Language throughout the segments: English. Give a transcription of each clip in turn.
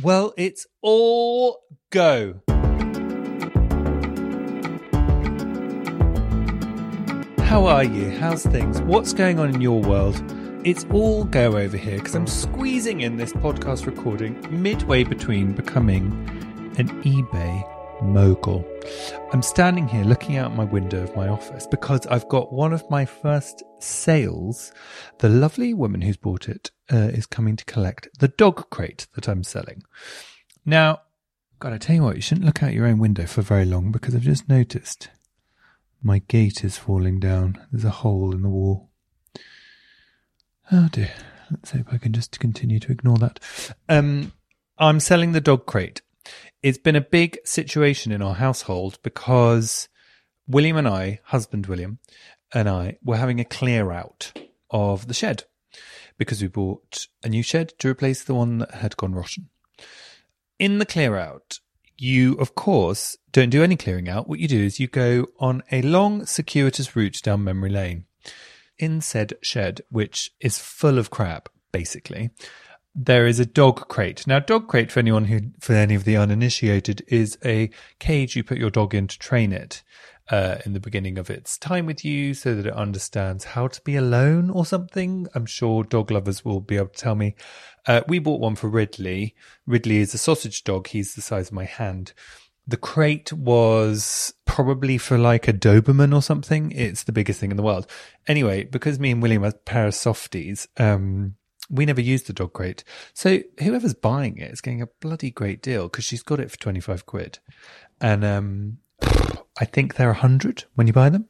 Well, it's all go. How are you? How's things? What's going on in your world? It's all go over here because I'm squeezing in this podcast recording midway between becoming an eBay mogul. I'm standing here looking out my window of my office because I've got one of my first sales. The lovely woman who's bought it uh, is coming to collect the dog crate that I'm selling. Now, God, I tell you what, you shouldn't look out your own window for very long because I've just noticed my gate is falling down. There's a hole in the wall. Oh dear. Let's hope I can just continue to ignore that. Um, I'm selling the dog crate. It's been a big situation in our household because William and I, husband William, and I were having a clear out of the shed because we bought a new shed to replace the one that had gone rotten. In the clear out, you, of course, don't do any clearing out. What you do is you go on a long, circuitous route down memory lane in said shed, which is full of crap, basically. There is a dog crate. Now, dog crate, for anyone who, for any of the uninitiated, is a cage you put your dog in to train it uh, in the beginning of its time with you so that it understands how to be alone or something. I'm sure dog lovers will be able to tell me. Uh, we bought one for Ridley. Ridley is a sausage dog. He's the size of my hand. The crate was probably for like a Doberman or something. It's the biggest thing in the world. Anyway, because me and William are pair of softies, um, we never used the dog crate. So whoever's buying it is getting a bloody great deal because she's got it for 25 quid. And, um, I think they're 100 when you buy them.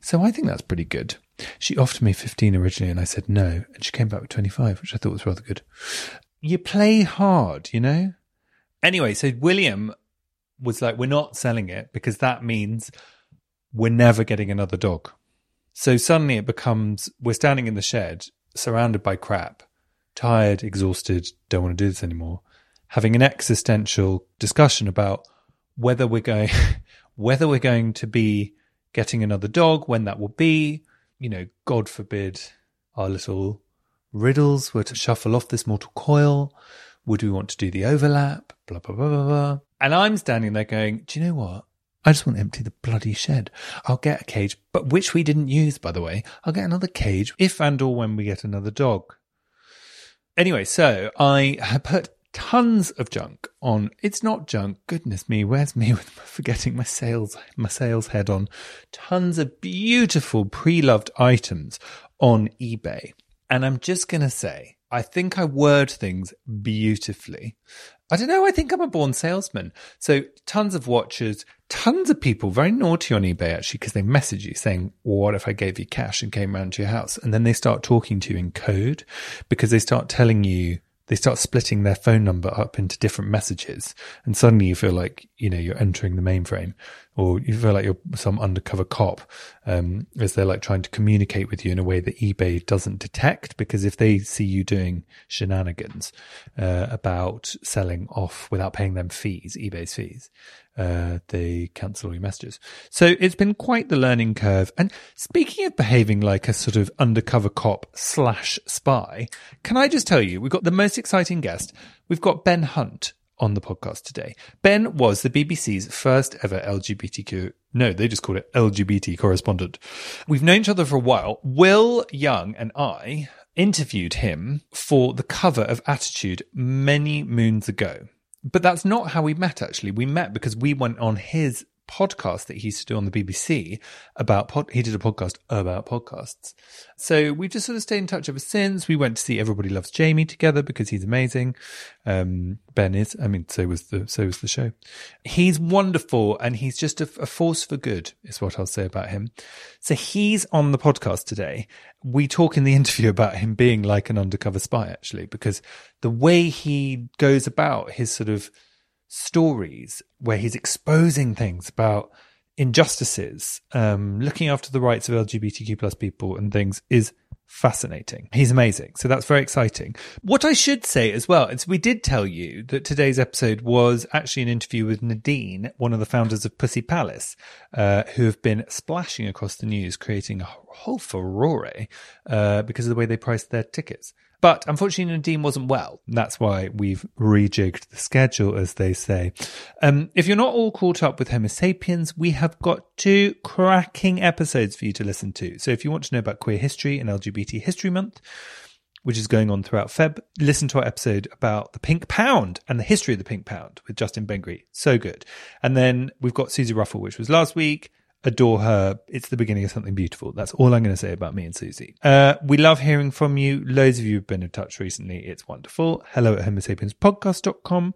So I think that's pretty good. She offered me 15 originally and I said no. And she came back with 25, which I thought was rather good. You play hard, you know? Anyway, so William was like, we're not selling it because that means we're never getting another dog. So suddenly it becomes, we're standing in the shed surrounded by crap, tired, exhausted, don't want to do this anymore, having an existential discussion about whether we're going, whether we're going to be getting another dog, when that will be, you know, God forbid our little riddles were to shuffle off this mortal coil. Would we want to do the overlap? Blah, blah, blah, blah, blah. And I'm standing there going, do you know what? I just want to empty the bloody shed. I'll get a cage, but which we didn't use, by the way. I'll get another cage if and or when we get another dog. Anyway, so I put tons of junk on. It's not junk. Goodness me, where's me with forgetting my sales, my sales head on? Tons of beautiful pre-loved items on eBay. And I'm just going to say, I think I word things beautifully. I don't know. I think I'm a born salesman. So tons of watches, tons of people very naughty on eBay actually because they message you saying, well, what if I gave you cash and came round to your house? And then they start talking to you in code because they start telling you they start splitting their phone number up into different messages and suddenly you feel like you know you're entering the mainframe or you feel like you're some undercover cop um, as they're like trying to communicate with you in a way that ebay doesn't detect because if they see you doing shenanigans uh, about selling off without paying them fees ebay's fees uh, they cancel all your messages. So it's been quite the learning curve. And speaking of behaving like a sort of undercover cop slash spy, can I just tell you, we've got the most exciting guest. We've got Ben Hunt on the podcast today. Ben was the BBC's first ever LGBTQ, no, they just called it LGBT correspondent. We've known each other for a while. Will Young and I interviewed him for the cover of Attitude many moons ago. But that's not how we met, actually. We met because we went on his podcast that he used to do on the BBC about pod- he did a podcast about podcasts. So we've just sort of stayed in touch ever since. We went to see Everybody Loves Jamie together because he's amazing. Um, ben is, I mean, so was the so was the show. He's wonderful and he's just a, a force for good, is what I'll say about him. So he's on the podcast today. We talk in the interview about him being like an undercover spy, actually, because the way he goes about his sort of stories where he's exposing things about injustices, um, looking after the rights of LGBTQ plus people and things is fascinating. He's amazing. So that's very exciting. What I should say as well is we did tell you that today's episode was actually an interview with Nadine, one of the founders of Pussy Palace, uh, who have been splashing across the news, creating a whole furore uh, because of the way they priced their tickets. But unfortunately, Nadine wasn't well. That's why we've rejigged the schedule, as they say. Um, if you're not all caught up with Homo sapiens, we have got two cracking episodes for you to listen to. So if you want to know about queer history and LGBT History Month, which is going on throughout Feb, listen to our episode about the pink pound and the history of the pink pound with Justin Bengry. So good. And then we've got Susie Ruffle, which was last week adore her. It's the beginning of something beautiful. That's all I'm going to say about me and Susie. Uh, we love hearing from you. Loads of you have been in touch recently. It's wonderful. Hello at homo sapiens homosapienspodcast.com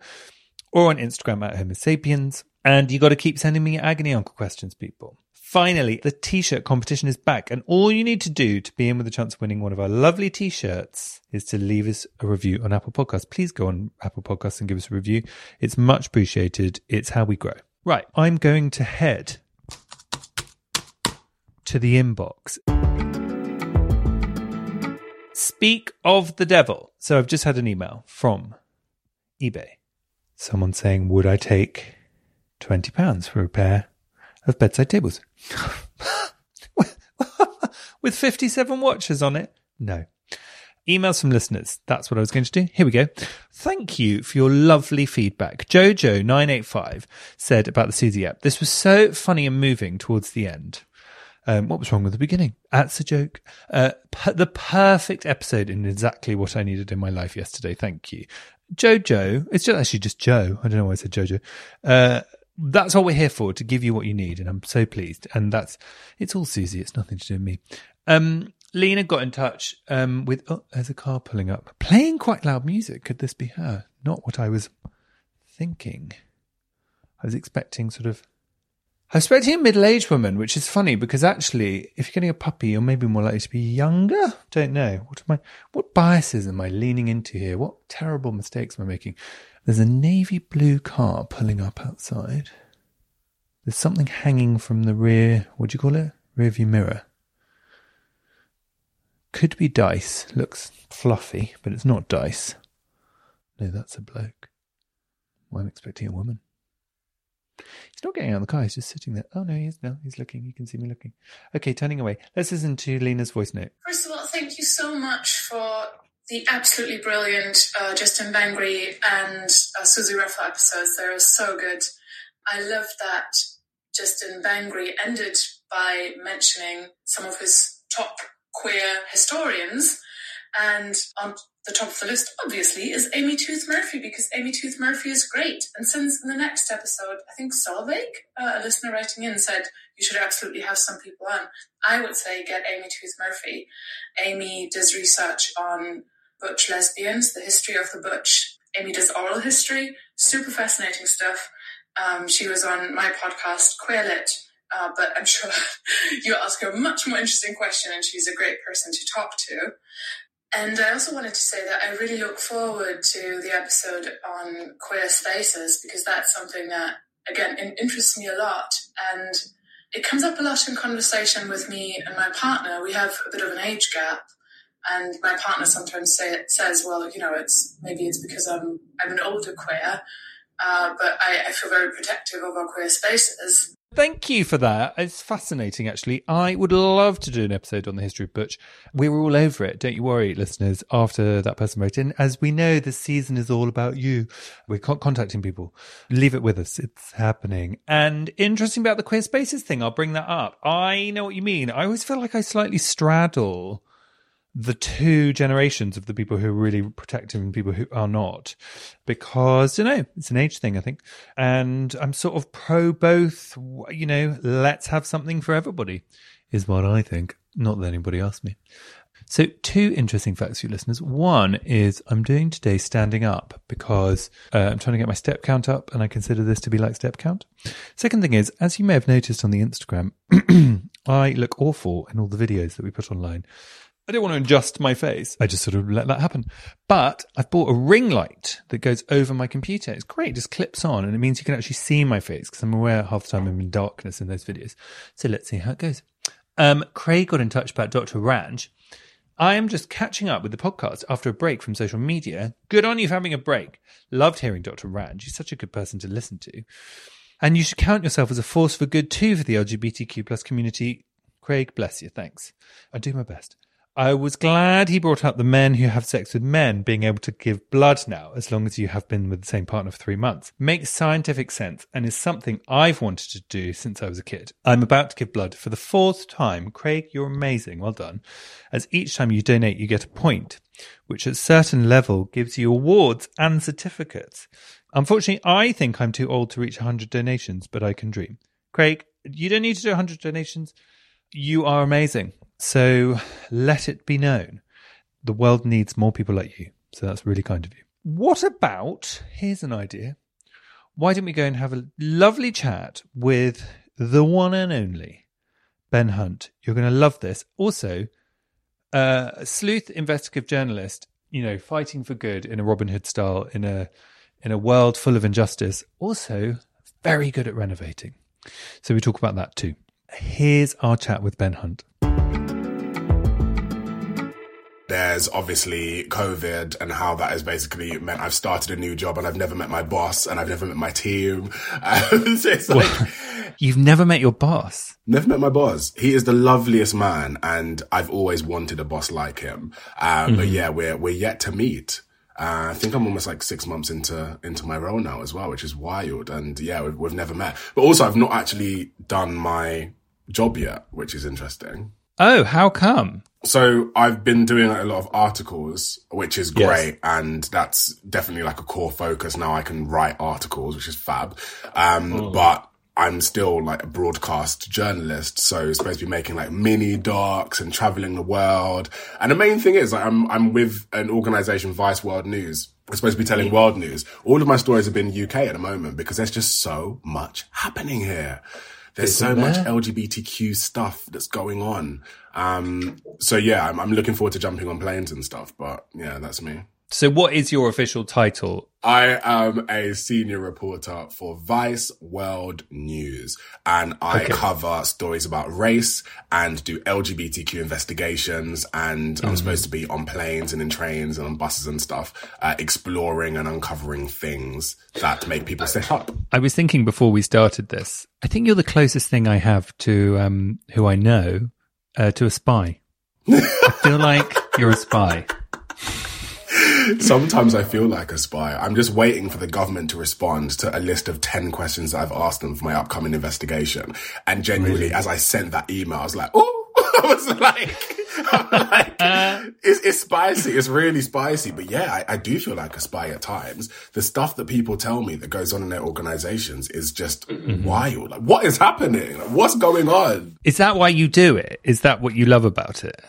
or on Instagram at homosapiens. And you got to keep sending me agony uncle questions, people. Finally, the t-shirt competition is back and all you need to do to be in with a chance of winning one of our lovely t-shirts is to leave us a review on Apple Podcasts. Please go on Apple Podcasts and give us a review. It's much appreciated. It's how we grow. Right. I'm going to head to the inbox. Speak of the devil. So I've just had an email from eBay. Someone saying, Would I take £20 for a pair of bedside tables? With 57 watches on it? No. Emails from listeners. That's what I was going to do. Here we go. Thank you for your lovely feedback. Jojo985 said about the Susie app. This was so funny and moving towards the end. Um, what was wrong with the beginning? That's a joke. Uh, per- the perfect episode in exactly what I needed in my life yesterday. Thank you. Jojo, it's just actually just Joe. I don't know why I said Jojo. Uh, that's what we're here for, to give you what you need. And I'm so pleased. And that's, it's all Susie. It's nothing to do with me. Um, Lena got in touch, um, with, oh, there's a car pulling up, playing quite loud music. Could this be her? Not what I was thinking. I was expecting sort of I was expecting a middle-aged woman, which is funny because actually, if you're getting a puppy, you're maybe more likely to be younger. Don't know. What am I? What biases am I leaning into here? What terrible mistakes am I making? There's a navy blue car pulling up outside. There's something hanging from the rear. What do you call it? Rear view mirror. Could be dice. Looks fluffy, but it's not dice. No, that's a bloke. Well, I'm expecting a woman. He's not getting out of the car. He's just sitting there. Oh no, he's no, he's looking. You can see me looking. Okay, turning away. Let's listen to Lena's voice note. First of all, thank you so much for the absolutely brilliant uh, Justin Bengry and uh, Susie Ruffle episodes. They are so good. I love that Justin Bengry ended by mentioning some of his top queer historians. And on the top of the list, obviously, is Amy Tooth Murphy because Amy Tooth Murphy is great. And since in the next episode, I think Solveig, uh, a listener writing in, said you should absolutely have some people on. I would say get Amy Tooth Murphy. Amy does research on butch lesbians, the history of the butch. Amy does oral history, super fascinating stuff. Um, she was on my podcast, Queerlit, uh, but I'm sure you'll ask her a much more interesting question, and she's a great person to talk to. And I also wanted to say that I really look forward to the episode on queer spaces because that's something that, again, interests me a lot. And it comes up a lot in conversation with me and my partner. We have a bit of an age gap. And my partner sometimes say, says, well, you know, it's maybe it's because I'm, I'm an older queer, uh, but I, I feel very protective of our queer spaces. Thank you for that. It's fascinating, actually. I would love to do an episode on the history of Butch. We were all over it. Don't you worry, listeners, after that person wrote in. As we know, the season is all about you. We're contacting people. Leave it with us. It's happening. And interesting about the queer spaces thing, I'll bring that up. I know what you mean. I always feel like I slightly straddle the two generations of the people who are really protective and people who are not, because you know it's an age thing, I think, and I'm sort of pro both. You know, let's have something for everybody, is what I think. Not that anybody asked me. So, two interesting facts for you listeners. One is I'm doing today standing up because uh, I'm trying to get my step count up and I consider this to be like step count. Second thing is, as you may have noticed on the Instagram, I look awful in all the videos that we put online. I don't want to adjust my face. I just sort of let that happen. But I've bought a ring light that goes over my computer. It's great. It just clips on and it means you can actually see my face because I'm aware half the time I'm in darkness in those videos. So let's see how it goes. Um, Craig got in touch about Dr. Ranj. I am just catching up with the podcast after a break from social media. Good on you for having a break. Loved hearing Dr. Ranj. He's such a good person to listen to. And you should count yourself as a force for good too for the LGBTQ plus community. Craig, bless you. Thanks. I do my best. I was glad he brought up the men who have sex with men being able to give blood now, as long as you have been with the same partner for three months. Makes scientific sense and is something I've wanted to do since I was a kid. I'm about to give blood for the fourth time. Craig, you're amazing. Well done. As each time you donate, you get a point, which at certain level gives you awards and certificates. Unfortunately, I think I'm too old to reach 100 donations, but I can dream. Craig, you don't need to do 100 donations. You are amazing. So let it be known the world needs more people like you. So that's really kind of you. What about, here's an idea. Why don't we go and have a lovely chat with the one and only Ben Hunt? You're going to love this. Also, uh, sleuth investigative journalist, you know, fighting for good in a Robin Hood style in a in a world full of injustice. Also, very good at renovating. So we talk about that too. Here's our chat with Ben Hunt. There's obviously COVID and how that has basically meant I've started a new job and I've never met my boss and I've never met my team. Um, so it's like, You've never met your boss. Never met my boss. He is the loveliest man, and I've always wanted a boss like him. Uh, mm-hmm. But yeah, we're we're yet to meet. Uh, I think I'm almost like six months into into my role now as well, which is wild. And yeah, we've, we've never met. But also, I've not actually done my job yet, which is interesting. Oh, how come? So I've been doing like a lot of articles, which is great. Yes. And that's definitely like a core focus. Now I can write articles, which is fab. Um, oh. but I'm still like a broadcast journalist, so supposed to be making like mini docs and traveling the world. And the main thing is like I'm I'm with an organization, Vice World News. I'm supposed to be telling world news. All of my stories have been UK at the moment because there's just so much happening here. There's so much LGBTQ stuff that's going on. Um, so yeah, I'm, I'm looking forward to jumping on planes and stuff. But yeah, that's me. So, what is your official title? I am a senior reporter for Vice World News, and I okay. cover stories about race and do LGBTQ investigations. And mm-hmm. I'm supposed to be on planes and in trains and on buses and stuff, uh, exploring and uncovering things that make people sit up. I was thinking before we started this, I think you're the closest thing I have to um, who I know uh, to a spy. I feel like you're a spy. Sometimes I feel like a spy. I'm just waiting for the government to respond to a list of 10 questions that I've asked them for my upcoming investigation. And genuinely, really? as I sent that email, I was like, oh, I was like, like it's, it's, spicy. It's really spicy. But yeah, I, I, do feel like a spy at times. The stuff that people tell me that goes on in their organizations is just mm-hmm. wild. Like, what is happening? Like, what's going on? Is that why you do it? Is that what you love about it?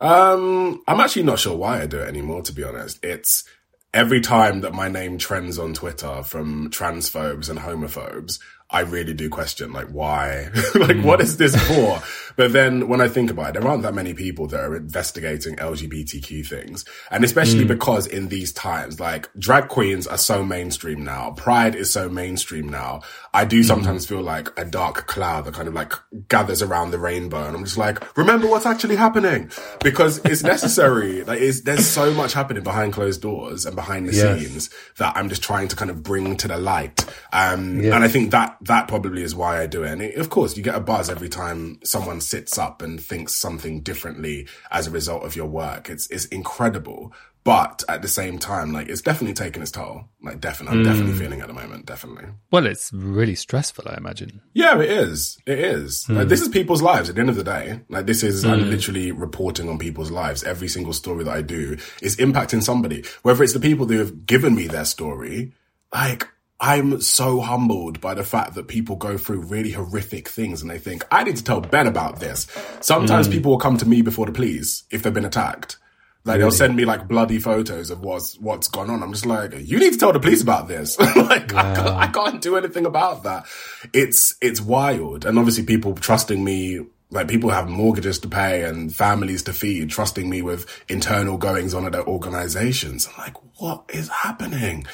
Um, I'm actually not sure why I do it anymore, to be honest. It's every time that my name trends on Twitter from transphobes and homophobes, I really do question like why, like mm. what is this for? But then when I think about it, there aren't that many people that are investigating LGBTQ things. And especially mm. because in these times, like drag queens are so mainstream now. Pride is so mainstream now. I do mm. sometimes mm. feel like a dark cloud that kind of like gathers around the rainbow. And I'm just like, remember what's actually happening because it's necessary. like it's, there's so much happening behind closed doors and behind the yes. scenes that I'm just trying to kind of bring to the light. Um, yeah. and I think that that probably is why I do it. And it, of course, you get a buzz every time someone sits up and thinks something differently as a result of your work. It's, it's incredible. But at the same time, like it's definitely taking its toll. Like definitely, I'm definitely mm. feeling at the moment. Definitely. Well, it's really stressful, I imagine. Yeah, it is. It is. Like, mm. this is people's lives at the end of the day. Like this is, I'm mm. literally reporting on people's lives. Every single story that I do is impacting somebody, whether it's the people who have given me their story. Like I'm so humbled by the fact that people go through really horrific things and they think, I need to tell Ben about this. Sometimes hmm. people will come to me before the police if they've been attacked. Like they'll send me like bloody photos of what's what's gone on. I'm just like, you need to tell the police about this. like I, can't, I can't do anything about that. It's it's wild, and obviously people trusting me. Like people have mortgages to pay and families to feed, trusting me with internal goings on at their organizations. I'm like, what is happening?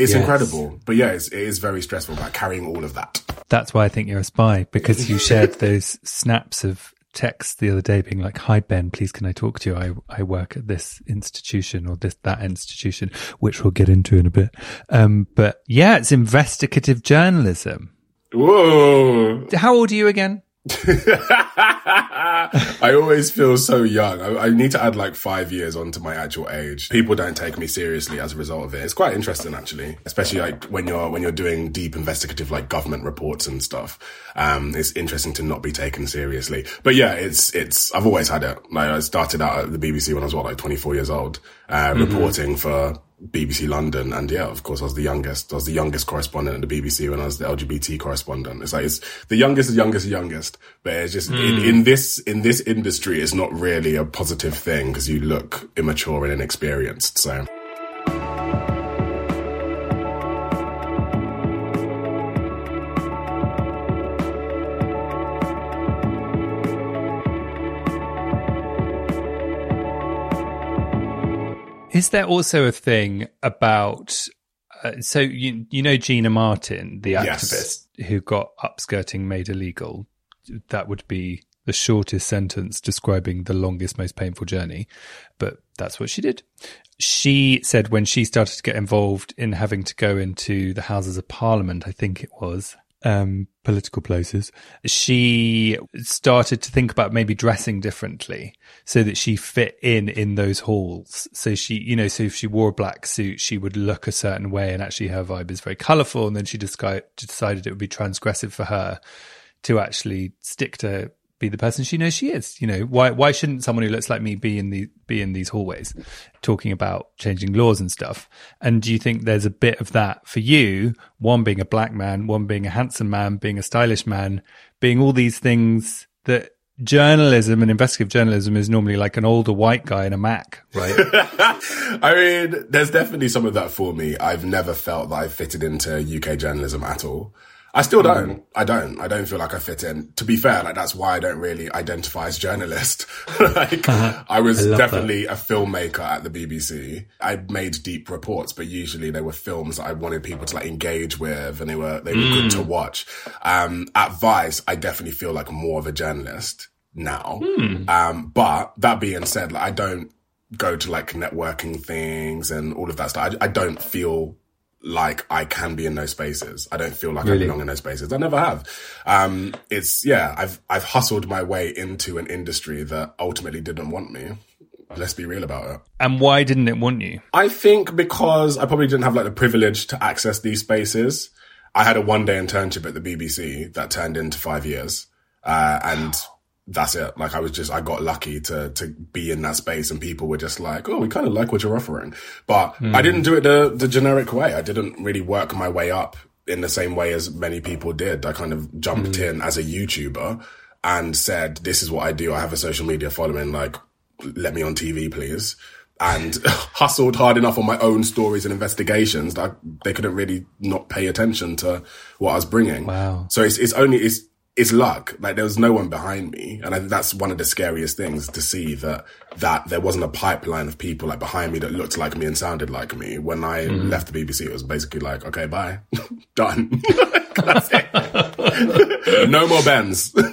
It's Yes. incredible, but yeah, it's, it is very stressful. Like carrying all of that. That's why I think you're a spy because you shared those snaps of texts the other day being like, Hi Ben, please can I talk to you? I, I work at this institution or this, that institution, which we'll get into in a bit. Um, but yeah, it's investigative journalism. Whoa! How old are you again? I always feel so young. I, I need to add like five years onto my actual age. People don't take me seriously as a result of it. It's quite interesting actually, especially like when you're when you're doing deep investigative like government reports and stuff. Um, it's interesting to not be taken seriously. But yeah, it's it's. I've always had it. Like I started out at the BBC when I was what like 24 years old, uh, reporting for BBC London, and yeah, of course, I was the youngest. I was the youngest correspondent at the BBC when I was the LGBT correspondent. It's like it's the youngest, the youngest, the youngest. But it's just in, hmm. in this in this industry, it's not really a positive thing because you look immature and inexperienced. So. Is there also a thing about, uh, so you, you know Gina Martin, the Yes. activist who got upskirting made illegal? That would be the shortest sentence describing the longest, most painful journey. But that's what she did. She said when she started to get involved in having to go into the Houses of Parliament, I think it was, um, political places, she started to think about maybe dressing differently so that she fit in in those halls. So she, you know, so if she wore a black suit, she would look a certain way and actually her vibe is very colorful. And then she decided it would be transgressive for her to actually stick to be the person she knows she is. You know, why why shouldn't someone who looks like me be in the be in these hallways talking about changing laws and stuff? And do you think there's a bit of that for you? One being a black man, one being a handsome man, being a stylish man, being all these things that journalism and investigative journalism is normally like an older white guy in a Mac, right? I mean, there's definitely some of that for me. I've never felt that I fitted into UK journalism at all. I still don't. I don't. I don't feel like I fit in. To be fair, like that's why I don't really identify as journalist. like I was definitely a filmmaker at the BBC. I made deep reports, but usually they were films that I wanted people to like engage with and they were, they were good to watch. Um, at Vice, I definitely feel like more of a journalist now. Um, but that being said, like I don't go to like networking things and all of that stuff. I, I don't feel like I can be in those spaces. I don't feel like I belong in those spaces. I never have. Um, it's yeah, I've I've hustled my way into an industry that ultimately didn't want me. Let's be real about it. and why didn't it want you? I think because I probably didn't have like the privilege to access these spaces. I had a one day internship at the BBC that turned into five years. Uh, and that's it. Like I was just, I got lucky to, to be in that space and people were just like, Oh, we kind of like what you're offering. But I hmm. didn't do it the, the generic way. I didn't really work my way up in the same way as many people did. I kind of jumped hmm. in as a YouTuber and said, this is what I do. I have a social media following. Like, let me on TV, please. And hustled hard enough on my own stories and investigations that they couldn't really not pay attention to what I was bringing. Wow. So it's, it's only, it's, it's luck. Like there was no one behind me. And I think that's one of the scariest things to see that, that there wasn't a pipeline of people like behind me that looked like me and sounded like me. When I mm-hmm. left the BBC, it was basically like, okay, bye. Done. that's it. no more Bens.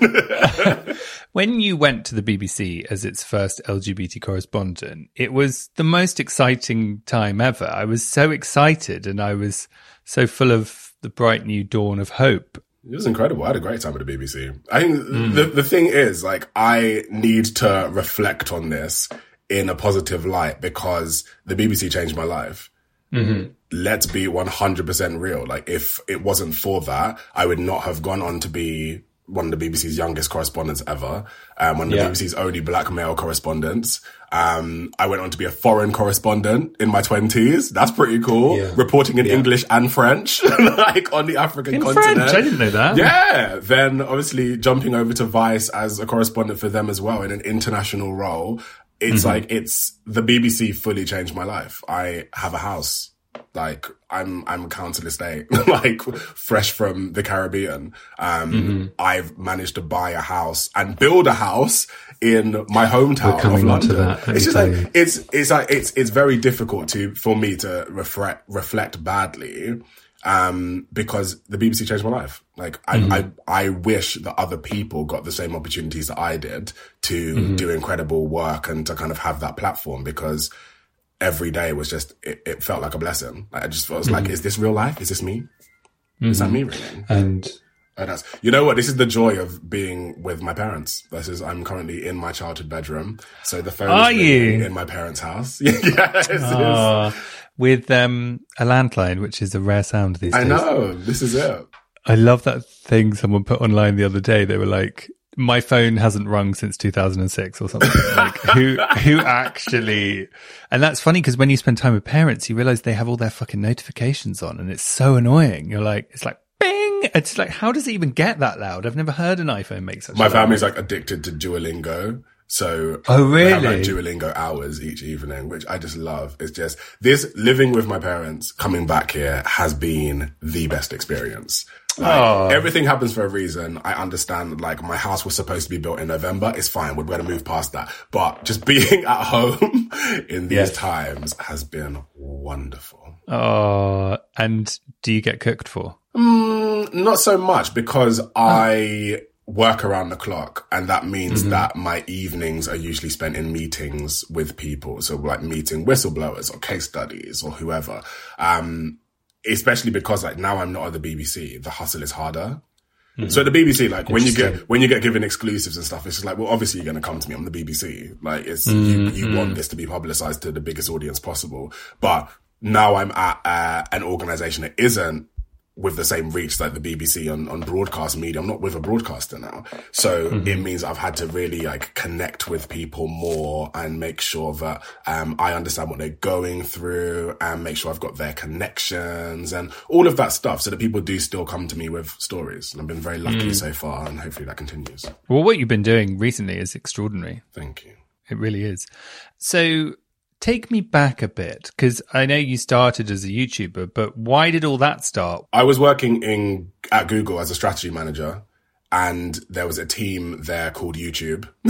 When you went to the BBC as its first LGBT correspondent, it was the most exciting time ever. I was so excited and I was so full of the bright new dawn of hope. It was incredible. I had a great time at the BBC. I think mm. the the thing is, like, I need to reflect on this in a positive light because the BBC changed my life. Mm-hmm. Let's be 100% real. Like, if it wasn't for that, I would not have gone on to be one of the BBC's youngest correspondents ever, um, one of yeah. the BBC's only black male correspondents. Um, I went on to be a foreign correspondent in my twenties. That's pretty cool. Yeah. Reporting in yeah. English and French, like on the African in continent. French? I didn't know that. Yeah. Then obviously jumping over to Vice as a correspondent for them as well in an international role. It's mm-hmm. like, it's the BBC fully changed my life. I have a house like I'm I'm council estate, like fresh from the Caribbean. Um, mm-hmm. I've managed to buy a house and build a house in my hometown of London. it's just like it's it's like it's it's very difficult to for me to reflect reflect badly. Um, because the BBC changed my life. Like I, mm-hmm. I, I wish that other people got the same opportunities that I did to mm-hmm. do incredible work and to kind of have that platform because every day was just it, it felt like a blessing. Like I just was mm-hmm. like, is this real life? Is this me? Mm-hmm. Is that me really? And oh, that's you know what? This is the joy of being with my parents. This is I'm currently in my childhood bedroom, so the phone Are is you? in my parents' house. yes, oh, with um a landline, which is a rare sound these days. I know this is it. I love that thing someone put online the other day. They were like, my phone hasn't rung since 2006 or something. like who, who actually, and that's funny because when you spend time with parents, you realize they have all their fucking notifications on and it's so annoying. You're like, it's like, bing. It's like, how does it even get that loud? I've never heard an iPhone make such a My family's like addicted to Duolingo. So oh really? Have like Duolingo hours each evening, which I just love. It's just this living with my parents, coming back here has been the best experience. Like, oh. Everything happens for a reason. I understand, like, my house was supposed to be built in November. It's fine. We're going to move past that. But just being at home in these yes. times has been wonderful. Oh, and do you get cooked for? Mm, not so much because I work around the clock and that means mm-hmm. that my evenings are usually spent in meetings with people. So like meeting whistleblowers or case studies or whoever. Um, especially because like now I'm not at the BBC, the hustle is harder. Mm-hmm. So the BBC, like when you get when you get given exclusives and stuff, it's just like, well, obviously you're going to come to me. I'm the BBC. Like it's mm-hmm. you, you want this to be publicized to the biggest audience possible. But now I'm at uh, an organization that isn't with the same reach like the BBC on, on broadcast media. I'm not with a broadcaster now. So mm-hmm. it means I've had to really like connect with people more and make sure that, um, I understand what they're going through and make sure I've got their connections and all of that stuff so that people do still come to me with stories. And I've been very lucky mm. so far and hopefully that continues. Well, what you've been doing recently is extraordinary. Thank you. It really is. So take me back a bit because I know you started as a YouTuber, but why did all that start? I was working in at Google as a strategy manager. And there was a team there called YouTube.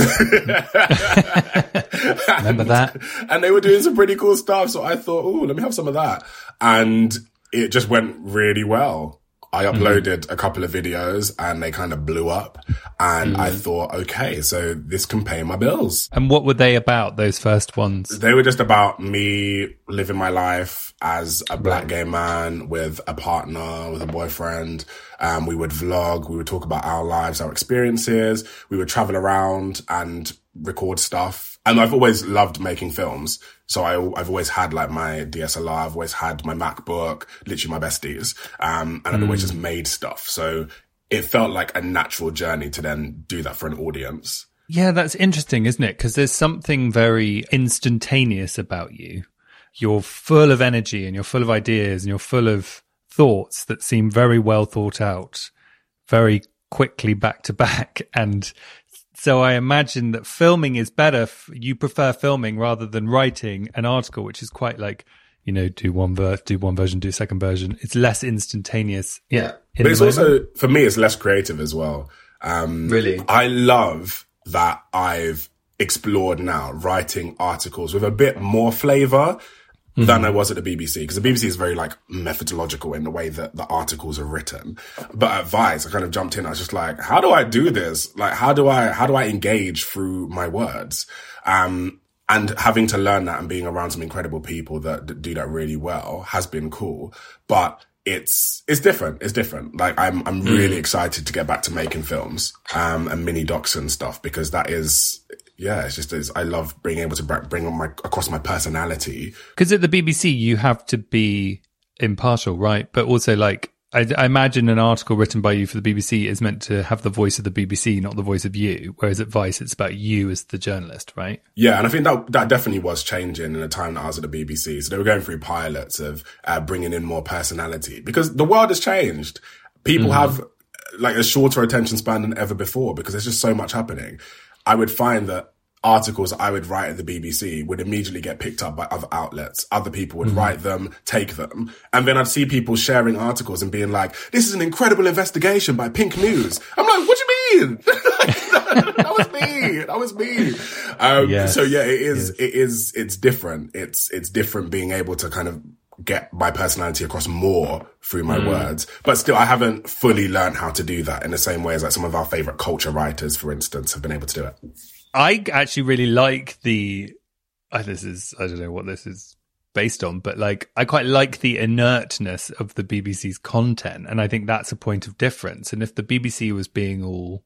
Remember that? And they were doing some pretty cool stuff. So I thought, oh, let me have some of that. And it just went really well. I mm-hmm. uploaded mm. a couple of videos and they kind of blew up. And mm. I thought, okay, so this can pay my bills. And what were they about, those first ones? They were just about me living my life as a black right. gay man with a partner, with a boyfriend. Um, we would vlog, we would talk about our lives, our experiences. We would travel around and record stuff. And I've always loved making films. So I, have always had like my DSLR. I've always had my MacBook, literally my besties. Um, and I've always just hmm. made stuff. So it felt like a natural journey to then do that for an audience. Yeah, that's interesting, isn't it? Because there's something very instantaneous about you. You're full of energy and you're full of ideas and you're full of thoughts that seem very well thought out, very quickly back to back. And so I imagine that filming is better. F- you prefer filming rather than writing an article, which is quite like, you know, do one verse, do one version, do second version. It's less instantaneous. Yeah. But it's moment. also, for me, it's less creative as well. Um, really? I love that I've explored now writing articles with a bit more flavor mm-hmm. than I was at the BBC because the BBC is very like methodological in the way that the articles are written. But at Vice, I kind of jumped in. I was just like, how do I do this? Like, how do I, how do I engage through my words? Um, and having to learn that and being around some incredible people that, that do that really well has been cool. But it's it's different. It's different. Like I'm I'm really excited to get back to making films um, and mini docs and stuff because that is yeah. It's just it's, I love being able to bring on my across my personality. Because at the BBC, you have to be impartial, right? But also, like, I, I imagine an article written by you for the BBC is meant to have the voice of the BBC, not the voice of you. Whereas at Vice, it's about you as the journalist, right? Yeah, and I think that that definitely was changing in the time that I was at the BBC. So they were going through pilots of uh, bringing in more personality because the world has changed. People have like a shorter attention span than ever before because there's just so much happening. I would find that articles I would write at the BBC would immediately get picked up by other outlets. Other people would write them, take them. And then I'd see people sharing articles and being like, this is an incredible investigation by Pink News. I'm like, what do you mean? that was me. That was me. Um, Yes. so yeah, it is, it is, it's different. It's, it's different being able to kind of get my personality across more through my words. But still, I haven't fully learned how to do that in the same way as like some of our favorite culture writers, for instance, have been able to do it. I actually really like the. Uh, this is I don't know what this is based on, but like I quite like the inertness of the BBC's content, and I think that's a point of difference. And if the BBC was being all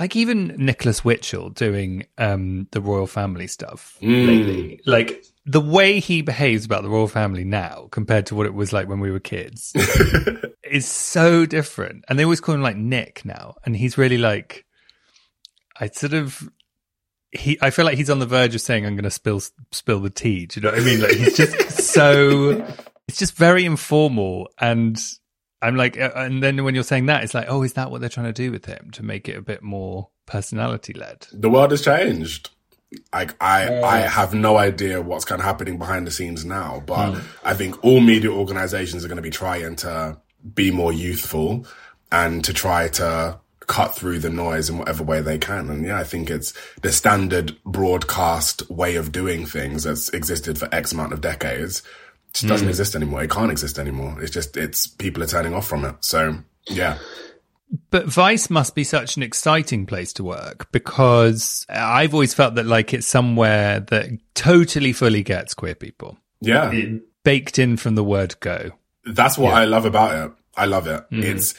like even Nicholas Witchell doing um the royal family stuff lately, like the way he behaves about the royal family now compared to what it was like when we were kids is so different. And they always call him like Nick now, and he's really like I sort of he I feel like he's on the verge of saying I'm going to spill spill the tea. Do you know what I mean? Like he's just so it's just very informal and I'm like uh, and then when you're saying that it's like oh is that what they're trying to do with him to make it a bit more personality led? the world has changed. Like I, I have no idea what's kind of happening behind the scenes now, but hmm. I think all media organizations are going to be trying to be more youthful and to try to cut through the noise in whatever way they can. And yeah, I think it's the standard broadcast way of doing things that's existed for X amount of decades. Just doesn't hmm. exist anymore. It can't exist anymore. It's just, it's people are turning off from it. So yeah. But Vice must be such an exciting place to work because I've always felt that like it's somewhere that totally fully gets queer people Yeah. baked in from the word go. That's what I love about it. I love it. Mm-hmm. It's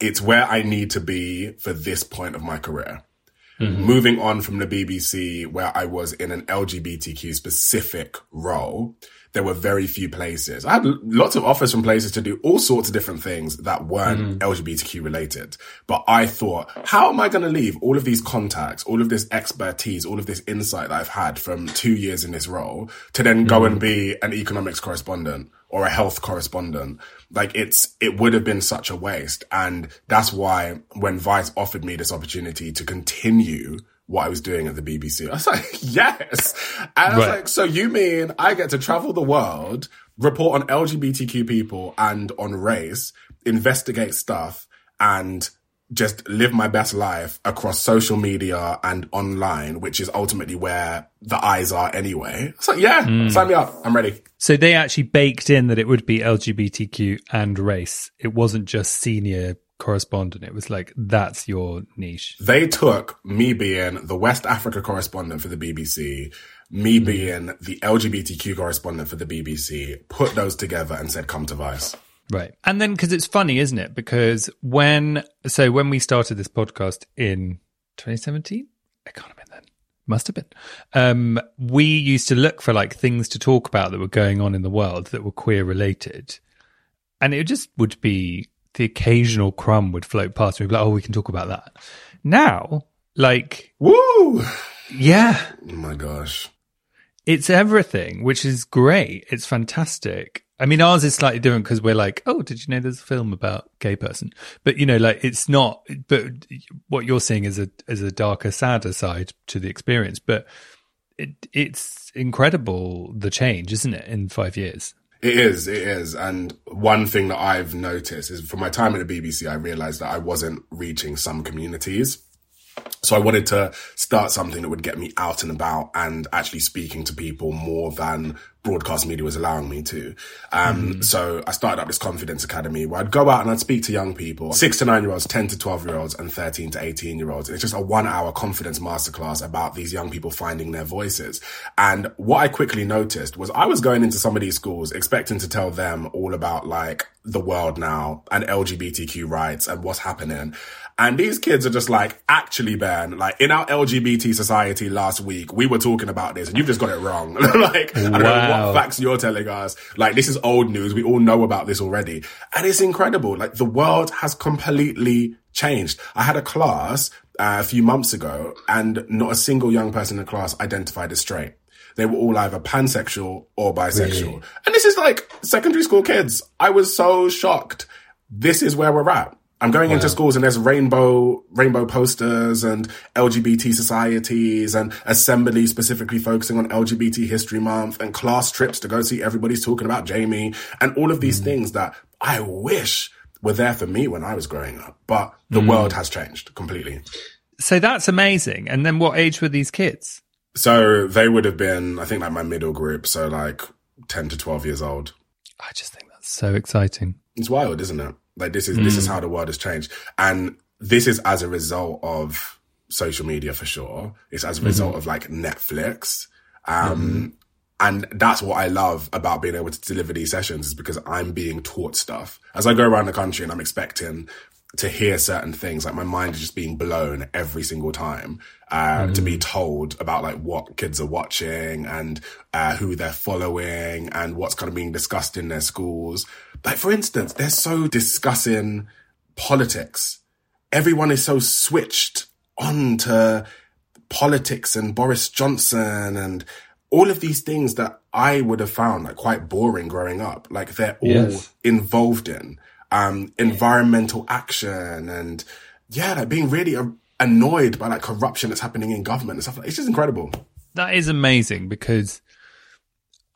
it's where I need to be for this point of my career. Mm-hmm. Moving on from the BBC, where I was in an LGBTQ specific role, there were very few places. I had lots of offers from places to do all sorts of different things that weren't mm-hmm. LGBTQ related. But I thought, how am I going to leave all of these contacts, all of this expertise, all of this insight that I've had from two years in this role to then go and mm-hmm. be an economics correspondent or a health correspondent? Like it's, it would have been such a waste. And that's why when Vice offered me this opportunity to continue what I was doing at the BBC. I was like, yes. And I was Right. like, so you mean I get to travel the world, report on LGBTQ people and on race, investigate stuff and just live my best life across social media and online, which is ultimately where the eyes are anyway. So yeah, hmm. sign me up. I'm ready. So they actually baked in that it would be LGBTQ and race. It wasn't just senior correspondent. It was like, that's your niche. They took me being the West Africa correspondent for the BBC, me hmm. being the LGBTQ correspondent for the BBC, put those together and said, come to Vice. Right. And then, because it's funny, isn't it? Because when, so when we started this podcast in 2017, I can't have been then. Must have been. Um, we used to look for like things to talk about that were going on in the world that were queer related. And it just would be the occasional crumb would float past We'd be like, oh, we can talk about that. Now, like, Woo! yeah, Oh my gosh. it's everything, which is great. It's fantastic. I mean, ours is slightly different because we're like, oh, did you know there's a film about gay person? But you know, like it's not. But what you're seeing is a is a darker, sadder side to the experience. But it, it's incredible the change, isn't it? In five years. It is, it is. And one thing that I've noticed is from my time at the BBC, I realized that I wasn't reaching some communities. So I wanted to start something that would get me out and about and actually speaking to people more than broadcast media was allowing me to. Um, mm. so I started up this confidence academy where I'd go out and I'd speak to young people, six to nine year olds, 10 to 12 year olds, and 13 to 18 year olds. It's just a one hour confidence masterclass about these young people finding their voices. And what I quickly noticed was I was going into some of these schools expecting to tell them all about like the world now and LGBTQ rights and what's happening. And these kids are just like, actually, Ben, like in our LGBT society last week, we were talking about this and you've just got it wrong. like, wow. I don't know what facts you're telling us. Like, this is old news. We all know about this already. And it's incredible. Like, the world has completely changed. I had a class uh, a few months ago and not a single young person in the class identified as straight. They were all either pansexual or bisexual. Really? And this is like secondary school kids. I was so shocked. This is where we're at. I'm going wow. into schools and there's rainbow, rainbow posters and LGBT societies and assemblies specifically focusing on LGBT history month and class trips to go see everybody's talking about Jamie and all of these mm. things that I wish were there for me when I was growing up. But the mm. world has changed completely. So that's amazing. And then what age were these kids? So they would have been, I think like my middle group. So like 10 to 12 years old. I just think that's so exciting. It's wild, isn't it? Like this is mm. this is mm. how the world has changed, and this is as a result of social media for sure. It's as a result mm-hmm. of like Netflix. Um, mm-hmm. And that's what I love about being able to deliver these sessions is because I'm being taught stuff as I go around the country and I'm expecting to hear certain things. Like my mind is just being blown every single time, uh, mm. to be told about like what kids are watching and, uh, who they're following and what's kind of being discussed in their schools. Like for instance, they're so discussing politics. Everyone is so switched on to politics and Boris Johnson and all of these things that I would have found like quite boring growing up. Like they're all yes. involved in um, environmental action and yeah, like being really a- annoyed by like corruption that's happening in government and stuff. Like, it's just incredible. That is amazing because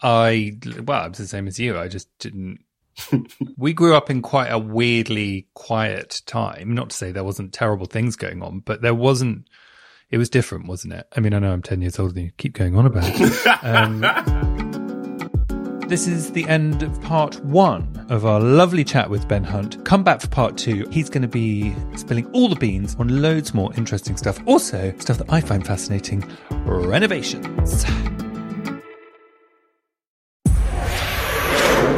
I, well, I'm the same as you. I just didn't. we grew up in quite a weirdly quiet time. Not to say there wasn't terrible things going on, but there wasn't. It was different, wasn't it? I mean, I know I'm ten years older than you. Keep going on about it. Um, this is the end of part one of our lovely chat with Ben Hunt. Come back for part two. He's going to be spilling all the beans on loads more interesting stuff. Also, stuff that I find fascinating renovations.